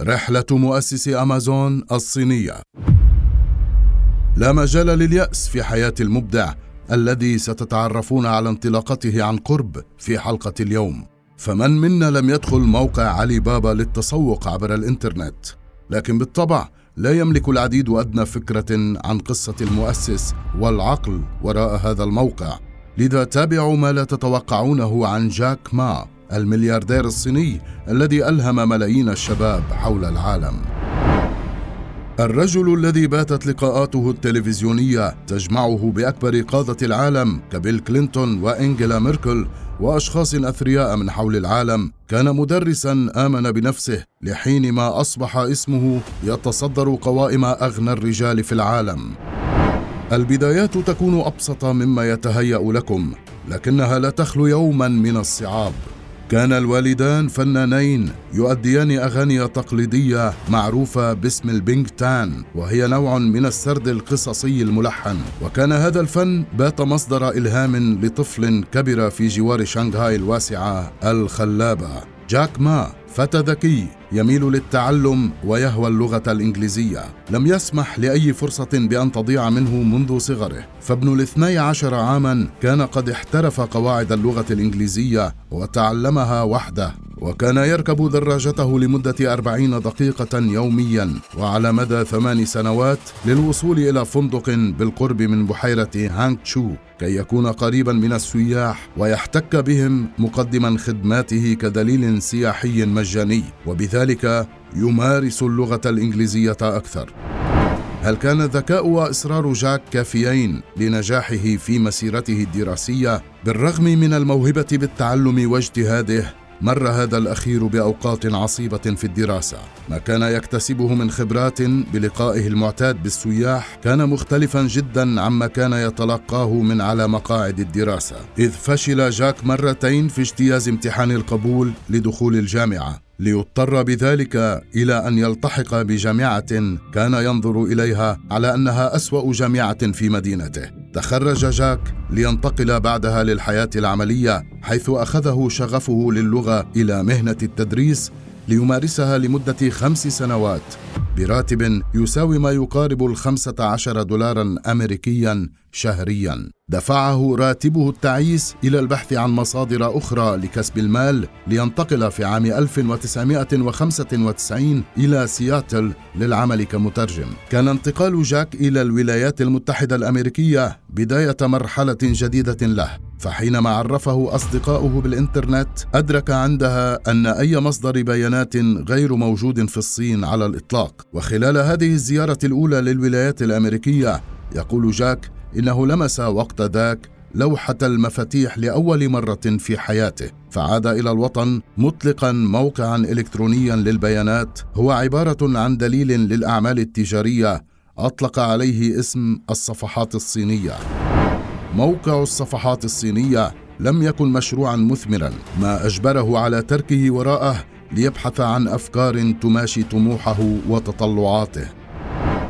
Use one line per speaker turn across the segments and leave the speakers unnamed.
رحلة مؤسس أمازون الصينية. لا مجال لليأس في حياة المبدع الذي ستتعرفون على انطلاقته عن قرب في حلقة اليوم. فمن منا لم يدخل موقع علي بابا للتسوق عبر الإنترنت؟ لكن بالطبع لا يملك العديد أدنى فكرة عن قصة المؤسس والعقل وراء هذا الموقع. لذا تابعوا ما لا تتوقعونه عن جاك ما. الملياردير الصيني الذي ألهم ملايين الشباب حول العالم. الرجل الذي باتت لقاءاته التلفزيونية تجمعه بأكبر قادة العالم كبيل كلينتون وإنجيلا ميركل وأشخاص أثرياء من حول العالم كان مدرسا آمن بنفسه لحين ما أصبح اسمه يتصدر قوائم أغنى الرجال في العالم. البدايات تكون أبسط مما يتهيأ لكم لكنها لا تخلو يوما من الصعاب. كان الوالدان فنانين يؤديان أغاني تقليدية معروفة باسم البينج تان وهي نوع من السرد القصصي الملحن. وكان هذا الفن بات مصدر إلهام لطفل كبر في جوار شنغهاي الواسعة الخلابة. جاك ما فتى ذكي يميل للتعلم ويهوى اللغة الإنجليزية. لم يسمح لأي فرصة بأن تضيع منه منذ صغره. فابن الاثني عشر عاما كان قد احترف قواعد اللغة الإنجليزية وتعلمها وحده وكان يركب دراجته لمدة أربعين دقيقة يوميا وعلى مدى ثمان سنوات للوصول إلى فندق بالقرب من بحيرة هانغ تشو كي يكون قريبا من السياح ويحتك بهم مقدما خدماته كدليل سياحي مجاني وبذلك يمارس اللغة الإنجليزية أكثر. هل كان الذكاء وإصرار جاك كافيين لنجاحه في مسيرته الدراسية بالرغم من الموهبة بالتعلم واجتهاده؟ مر هذا الأخير بأوقات عصيبة في الدراسة. ما كان يكتسبه من خبرات بلقائه المعتاد بالسياح كان مختلفا جدا عما كان يتلقاه من على مقاعد الدراسة. إذ فشل جاك مرتين في اجتياز امتحان القبول لدخول الجامعة. ليضطر بذلك إلى أن يلتحق بجامعة كان ينظر إليها على أنها أسوأ جامعة في مدينته. تخرج جاك لينتقل بعدها للحياة العملية حيث أخذه شغفه للغة إلى مهنة التدريس ليمارسها لمدة خمس سنوات براتب يساوي ما يقارب الخمسة عشر دولارا أمريكيا شهريا. دفعه راتبه التعيس إلى البحث عن مصادر أخرى لكسب المال لينتقل في عام 1995 إلى سياتل للعمل كمترجم. كان انتقال جاك إلى الولايات المتحدة الأمريكية بداية مرحلة جديدة له. فحينما عرفه أصدقاؤه بالإنترنت أدرك عندها أن أي مصدر بيانات غير موجود في الصين على الإطلاق. وخلال هذه الزيارة الأولى للولايات الأمريكية يقول جاك إنه لمس وقت ذاك لوحة المفاتيح لأول مرة في حياته. فعاد إلى الوطن مطلقا موقعا الكترونيا للبيانات. هو عبارة عن دليل للأعمال التجارية أطلق عليه اسم الصفحات الصينية. موقع الصفحات الصينية لم يكن مشروعا مثمرا ما أجبره على تركه وراءه ليبحث عن أفكار تماشي طموحه وتطلعاته.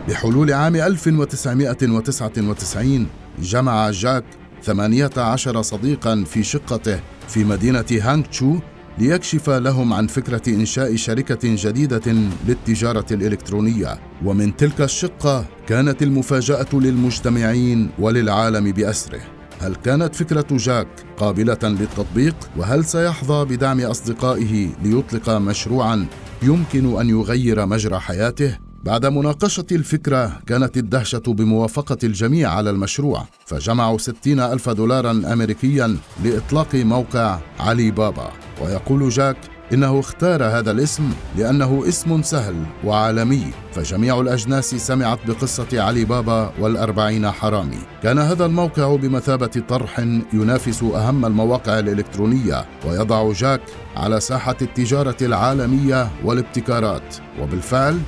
بحلول عام 1999 جمع جاك 18 صديقا في شقته في مدينة هانغ تشو ليكشف لهم عن فكرة إنشاء شركة جديدة للتجارة الإلكترونية ومن تلك الشقة كانت المفاجأة للمجتمعين وللعالم بأسره هل كانت فكرة جاك قابلة للتطبيق؟ وهل سيحظى بدعم أصدقائه ليطلق مشروعا يمكن أن يغير مجرى حياته؟ بعد مناقشة الفكرة كانت الدهشة بموافقة الجميع على المشروع فجمعوا ستين ألف دولارا أمريكيا لإطلاق موقع علي بابا. ويقول جاك إنه اختار هذا الاسم لأنه اسم سهل وعالمي فجميع الأجناس سمعت بقصة علي بابا والأربعين حرامي. كان هذا الموقع بمثابة طرح ينافس أهم المواقع الإلكترونية ويضع جاك على ساحة التجارة العالمية والابتكارات. وبالفعل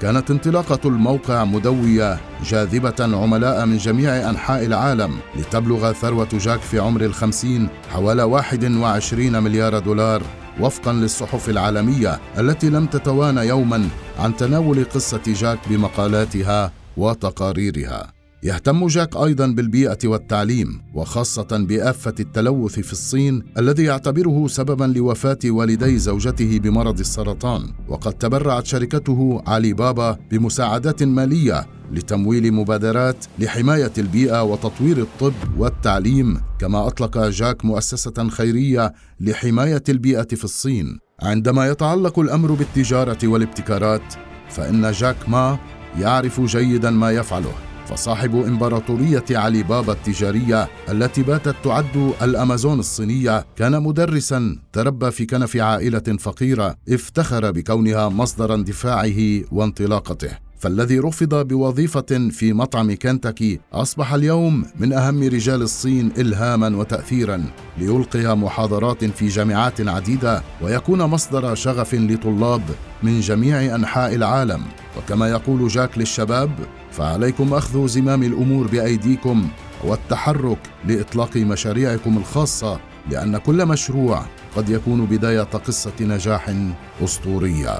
كانت انطلاقة الموقع مدوية جاذبة عملاء من جميع أنحاء العالم لتبلغ ثروة جاك في عمر الخمسين حوالي 21 مليار دولار وفقا للصحف العالمية التي لم تتوانى يوما عن تناول قصة جاك بمقالاتها وتقاريرها. يهتم جاك أيضا بالبيئة والتعليم وخاصة بآفة التلوث في الصين الذي يعتبره سببا لوفاة والدي زوجته بمرض السرطان. وقد تبرعت شركته علي بابا بمساعدات مالية لتمويل مبادرات لحماية البيئة وتطوير الطب والتعليم كما أطلق جاك مؤسسة خيرية لحماية البيئة في الصين. عندما يتعلق الأمر بالتجارة والابتكارات فإن جاك ما يعرف جيدا ما يفعله. فصاحب إمبراطورية علي بابا التجارية التي باتت تعد الأمازون الصينية كان مدرسا تربى في كنف عائلة فقيرة افتخر بكونها مصدر اندفاعه وانطلاقته. فالذي رفض بوظيفة في مطعم كنتاكي أصبح اليوم من أهم رجال الصين إلهاما وتأثيرا ليلقي محاضرات في جامعات عديدة ويكون مصدر شغف لطلاب من جميع أنحاء العالم. وكما يقول جاك للشباب فعليكم أخذ زمام الأمور بأيديكم والتحرك لإطلاق مشاريعكم الخاصة لأن كل مشروع قد يكون بداية قصة نجاح أسطورية.